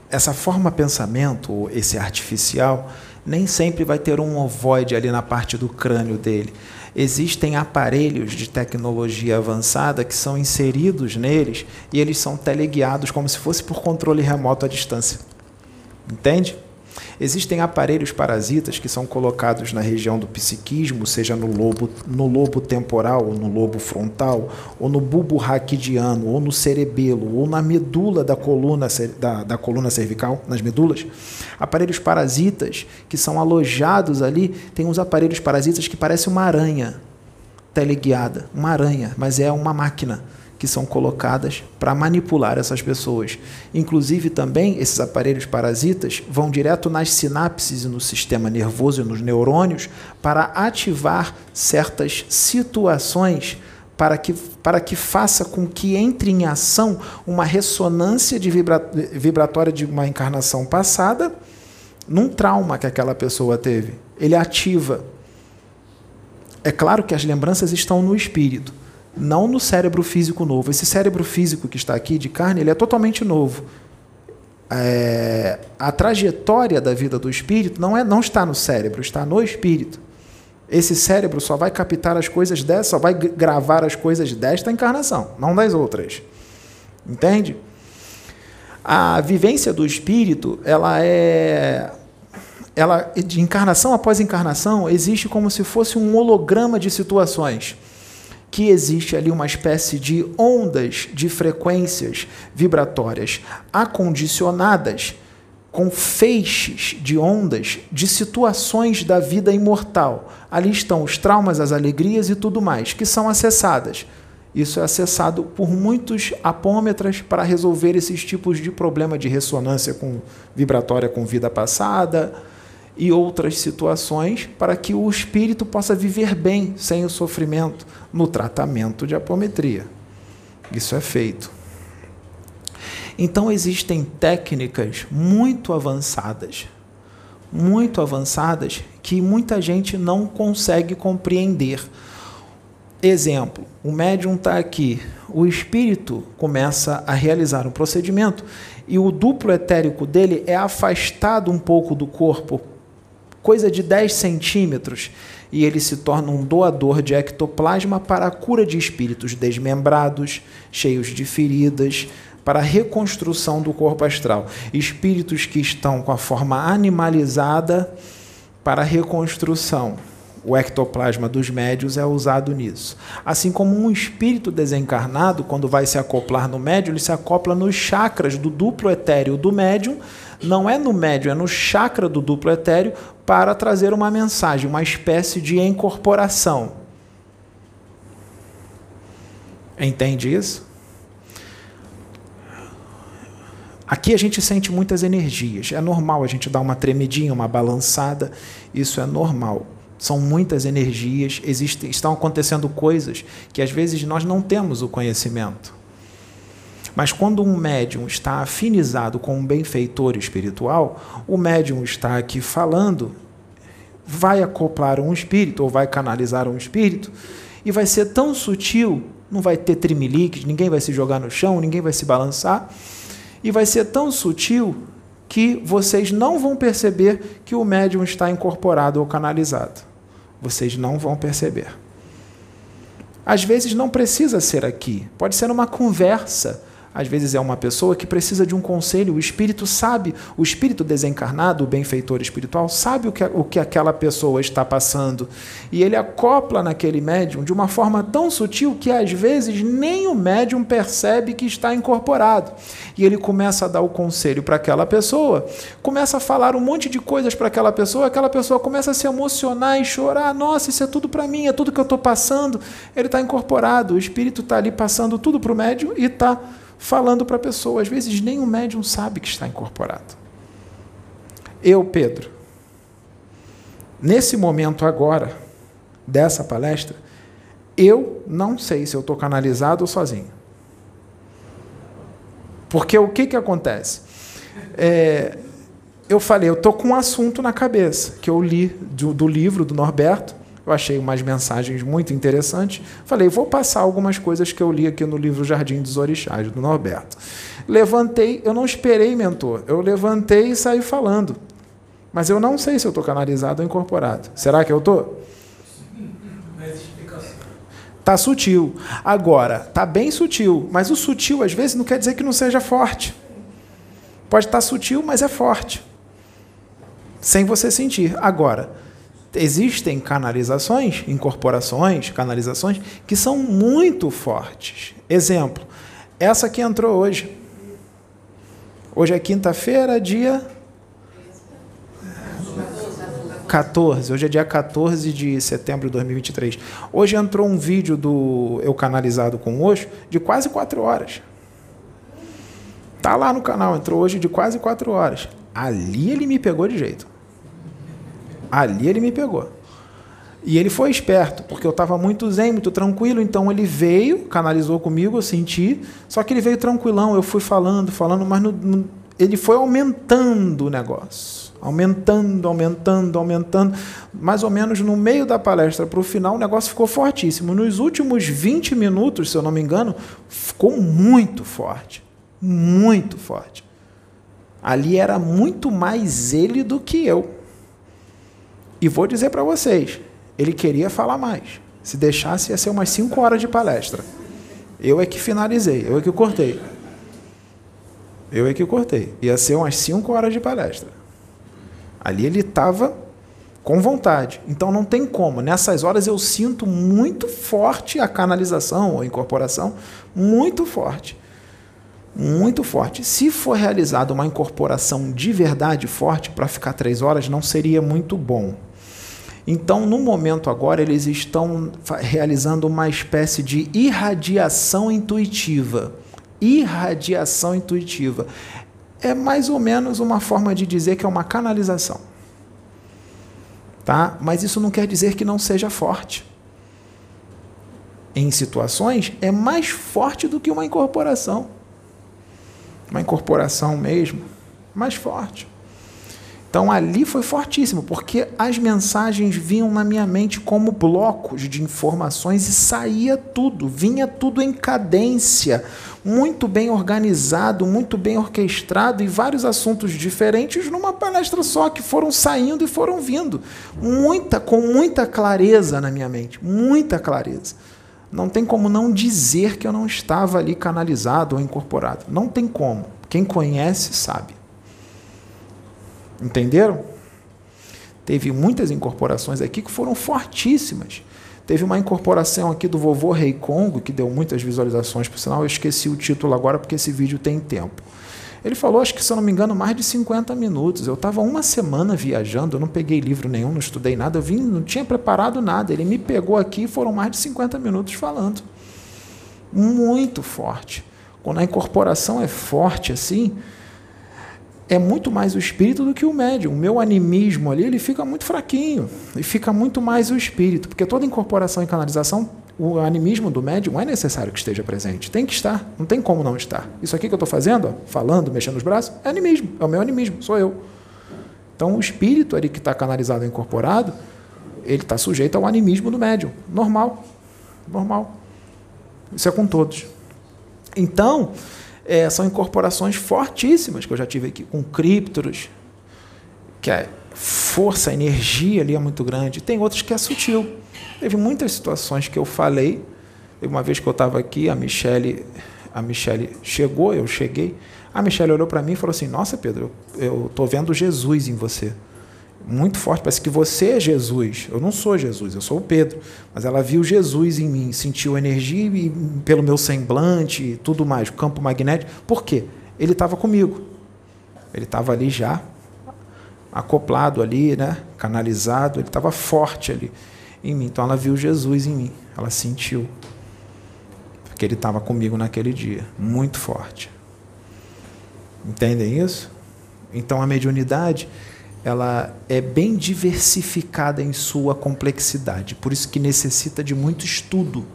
Essa forma pensamento, esse artificial, nem sempre vai ter um ovoide ali na parte do crânio dele existem aparelhos de tecnologia avançada que são inseridos neles e eles são teleguiados como se fosse por controle remoto à distância. Entende? Existem aparelhos parasitas que são colocados na região do psiquismo, seja no lobo, no lobo temporal, ou no lobo frontal, ou no bulbo raquidiano, ou no cerebelo, ou na medula da coluna, da, da coluna cervical, nas medulas. Aparelhos parasitas que são alojados ali, tem uns aparelhos parasitas que parecem uma aranha teleguiada, uma aranha, mas é uma máquina que são colocadas para manipular essas pessoas. Inclusive, também, esses aparelhos parasitas vão direto nas sinapses e no sistema nervoso e nos neurônios para ativar certas situações para que, para que faça com que entre em ação uma ressonância de vibra, vibratória de uma encarnação passada num trauma que aquela pessoa teve. Ele ativa. É claro que as lembranças estão no espírito não no cérebro físico novo. Esse cérebro físico que está aqui de carne, ele é totalmente novo. É, a trajetória da vida do espírito não é não está no cérebro, está no espírito. Esse cérebro só vai captar as coisas dessa, só vai gravar as coisas desta encarnação, não das outras. Entende? A vivência do espírito, ela é ela de encarnação após encarnação existe como se fosse um holograma de situações que existe ali uma espécie de ondas de frequências vibratórias acondicionadas com feixes de ondas de situações da vida imortal. Ali estão os traumas, as alegrias e tudo mais, que são acessadas. Isso é acessado por muitos apômetras para resolver esses tipos de problema de ressonância com vibratória com vida passada e outras situações para que o espírito possa viver bem sem o sofrimento no tratamento de apometria. Isso é feito. Então existem técnicas muito avançadas, muito avançadas que muita gente não consegue compreender. Exemplo: o médium está aqui, o espírito começa a realizar um procedimento e o duplo etérico dele é afastado um pouco do corpo, coisa de 10 centímetros, e ele se torna um doador de ectoplasma para a cura de espíritos desmembrados, cheios de feridas, para a reconstrução do corpo astral. Espíritos que estão com a forma animalizada para a reconstrução. O ectoplasma dos médios é usado nisso. Assim como um espírito desencarnado, quando vai se acoplar no médium, ele se acopla nos chakras do duplo etéreo do médium, não é no médium, é no chakra do duplo etéreo, para trazer uma mensagem, uma espécie de incorporação. Entende isso? Aqui a gente sente muitas energias. É normal a gente dar uma tremidinha, uma balançada. Isso é normal. São muitas energias, existem, estão acontecendo coisas que às vezes nós não temos o conhecimento. Mas quando um médium está afinizado com um benfeitor espiritual, o médium está aqui falando, vai acoplar um espírito ou vai canalizar um espírito e vai ser tão sutil, não vai ter trimeliques, ninguém vai se jogar no chão, ninguém vai se balançar e vai ser tão sutil que vocês não vão perceber que o médium está incorporado ou canalizado. Vocês não vão perceber. Às vezes não precisa ser aqui, pode ser numa conversa às vezes é uma pessoa que precisa de um conselho, o espírito sabe, o espírito desencarnado, o benfeitor espiritual, sabe o que, o que aquela pessoa está passando. E ele acopla naquele médium de uma forma tão sutil que às vezes nem o médium percebe que está incorporado. E ele começa a dar o conselho para aquela pessoa, começa a falar um monte de coisas para aquela pessoa, aquela pessoa começa a se emocionar e chorar. Nossa, isso é tudo para mim, é tudo que eu estou passando. Ele está incorporado, o espírito está ali passando tudo para o médium e está falando para a pessoa. Às vezes nem o médium sabe que está incorporado. Eu, Pedro, nesse momento agora, dessa palestra, eu não sei se eu estou canalizado ou sozinho. Porque o que, que acontece? É, eu falei, eu estou com um assunto na cabeça, que eu li do, do livro do Norberto, eu achei umas mensagens muito interessantes. Falei, vou passar algumas coisas que eu li aqui no livro Jardim dos Orixás, do Norberto. Levantei, eu não esperei, mentor. Eu levantei e saí falando. Mas eu não sei se eu estou canalizado ou incorporado. Será que eu estou? Tá sutil. Agora, tá bem sutil, mas o sutil às vezes não quer dizer que não seja forte. Pode estar tá sutil, mas é forte. Sem você sentir. Agora, existem canalizações, incorporações, canalizações que são muito fortes. Exemplo, essa que entrou hoje. Hoje é quinta-feira, dia 14. Hoje é dia 14 de setembro de 2023. Hoje entrou um vídeo do Eu Canalizado com Oxo de quase quatro horas. Tá lá no canal, entrou hoje de quase quatro horas. Ali ele me pegou de jeito. Ali ele me pegou. E ele foi esperto, porque eu estava muito zen, muito tranquilo, então ele veio, canalizou comigo, eu senti, só que ele veio tranquilão, eu fui falando, falando, mas no, no, ele foi aumentando o negócio. Aumentando, aumentando, aumentando. Mais ou menos no meio da palestra para o final, o negócio ficou fortíssimo. Nos últimos 20 minutos, se eu não me engano, ficou muito forte. Muito forte. Ali era muito mais ele do que eu. E vou dizer para vocês, ele queria falar mais. Se deixasse, ia ser umas 5 horas de palestra. Eu é que finalizei, eu é que cortei. Eu é que cortei. Ia ser umas 5 horas de palestra. Ali ele estava com vontade. Então não tem como. Nessas horas eu sinto muito forte a canalização ou incorporação, muito forte. Muito forte. Se for realizada uma incorporação de verdade forte para ficar três horas, não seria muito bom. Então, no momento agora, eles estão realizando uma espécie de irradiação intuitiva. Irradiação intuitiva. É mais ou menos uma forma de dizer que é uma canalização. Tá? Mas isso não quer dizer que não seja forte. Em situações, é mais forte do que uma incorporação. Uma incorporação mesmo, mais forte. Então ali foi fortíssimo, porque as mensagens vinham na minha mente como blocos de informações e saía tudo, vinha tudo em cadência, muito bem organizado, muito bem orquestrado e vários assuntos diferentes numa palestra só que foram saindo e foram vindo, muita com muita clareza na minha mente, muita clareza. Não tem como não dizer que eu não estava ali canalizado ou incorporado. Não tem como. Quem conhece sabe. Entenderam? Teve muitas incorporações aqui que foram fortíssimas. Teve uma incorporação aqui do vovô Rei Congo, que deu muitas visualizações, por sinal eu esqueci o título agora porque esse vídeo tem tempo. Ele falou, acho que se eu não me engano, mais de 50 minutos. Eu estava uma semana viajando, eu não peguei livro nenhum, não estudei nada, eu vim, não tinha preparado nada. Ele me pegou aqui e foram mais de 50 minutos falando. Muito forte. Quando a incorporação é forte assim, é muito mais o espírito do que o médium. O meu animismo ali ele fica muito fraquinho e fica muito mais o espírito, porque toda incorporação e canalização, o animismo do médium é necessário que esteja presente. Tem que estar, não tem como não estar. Isso aqui que eu estou fazendo, ó, falando, mexendo os braços, é animismo, é o meu animismo, sou eu. Então o espírito ali que está canalizado e incorporado, ele está sujeito ao animismo do médium. Normal. Normal. Isso é com todos. Então, é, são incorporações fortíssimas que eu já tive aqui, com criptoros, que a força, a energia ali é muito grande. Tem outras que é sutil. Teve muitas situações que eu falei. Uma vez que eu estava aqui, a Michelle, a Michelle chegou, eu cheguei. A Michelle olhou para mim e falou assim: Nossa, Pedro, eu estou vendo Jesus em você muito forte. Parece que você é Jesus. Eu não sou Jesus, eu sou o Pedro. Mas ela viu Jesus em mim, sentiu energia e, pelo meu semblante e tudo mais, campo magnético. Por quê? Ele estava comigo. Ele estava ali já, acoplado ali, né? canalizado, ele estava forte ali em mim. Então ela viu Jesus em mim, ela sentiu. Porque ele estava comigo naquele dia, muito forte. Entendem isso? Então a mediunidade ela é bem diversificada em sua complexidade, por isso que necessita de muito estudo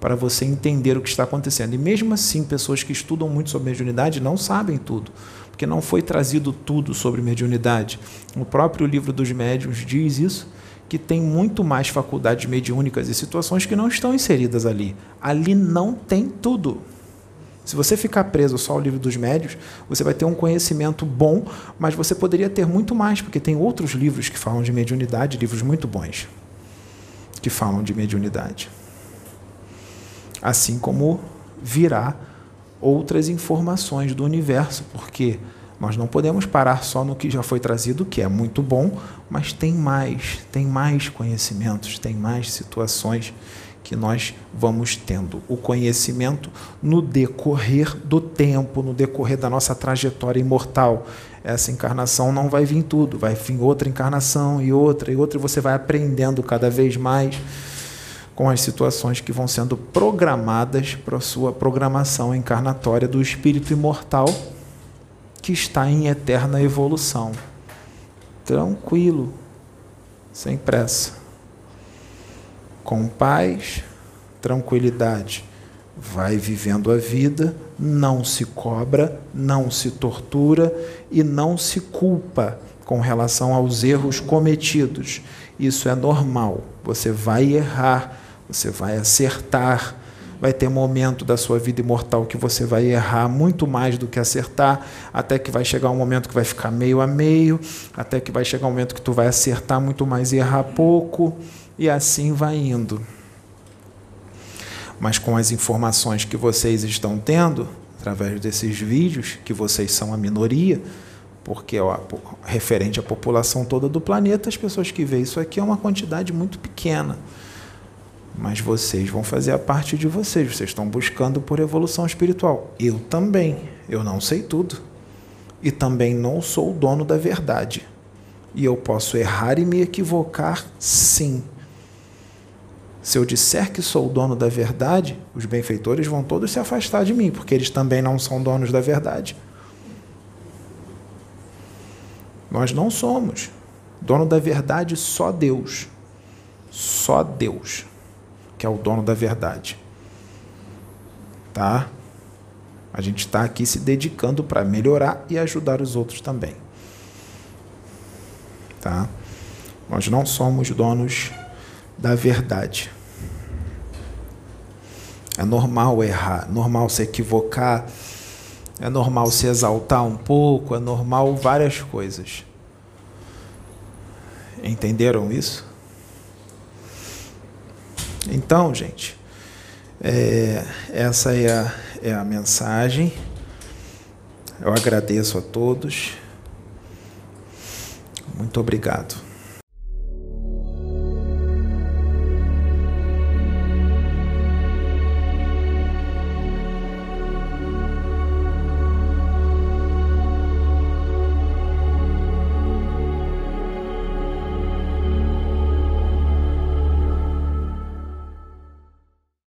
para você entender o que está acontecendo. E mesmo assim, pessoas que estudam muito sobre mediunidade não sabem tudo, porque não foi trazido tudo sobre mediunidade. O próprio livro dos médiuns diz isso, que tem muito mais faculdades mediúnicas e situações que não estão inseridas ali. Ali não tem tudo. Se você ficar preso só ao livro dos médios, você vai ter um conhecimento bom, mas você poderia ter muito mais, porque tem outros livros que falam de mediunidade, livros muito bons, que falam de mediunidade. Assim como virá outras informações do universo, porque nós não podemos parar só no que já foi trazido, que é muito bom, mas tem mais, tem mais conhecimentos, tem mais situações que nós vamos tendo o conhecimento no decorrer do tempo, no decorrer da nossa trajetória imortal. Essa encarnação não vai vir tudo, vai vir outra encarnação e outra e outra, e você vai aprendendo cada vez mais com as situações que vão sendo programadas para a sua programação encarnatória do espírito imortal que está em eterna evolução. Tranquilo, sem pressa com paz, tranquilidade. Vai vivendo a vida, não se cobra, não se tortura e não se culpa com relação aos erros cometidos. Isso é normal. Você vai errar, você vai acertar. Vai ter momento da sua vida imortal que você vai errar muito mais do que acertar, até que vai chegar um momento que vai ficar meio a meio, até que vai chegar um momento que tu vai acertar muito mais e errar pouco e assim vai indo. Mas com as informações que vocês estão tendo, através desses vídeos, que vocês são a minoria, porque ó, referente à população toda do planeta, as pessoas que veem isso aqui é uma quantidade muito pequena. Mas vocês vão fazer a parte de vocês, vocês estão buscando por evolução espiritual. Eu também, eu não sei tudo. E também não sou o dono da verdade. E eu posso errar e me equivocar, sim. Se eu disser que sou o dono da verdade, os benfeitores vão todos se afastar de mim, porque eles também não são donos da verdade. Nós não somos. Dono da verdade só Deus. Só Deus, que é o dono da verdade. Tá? A gente está aqui se dedicando para melhorar e ajudar os outros também. Tá? Nós não somos donos da verdade. É normal errar, normal se equivocar, é normal se exaltar um pouco, é normal várias coisas. Entenderam isso? Então, gente, é, essa é a, é a mensagem. Eu agradeço a todos. Muito obrigado.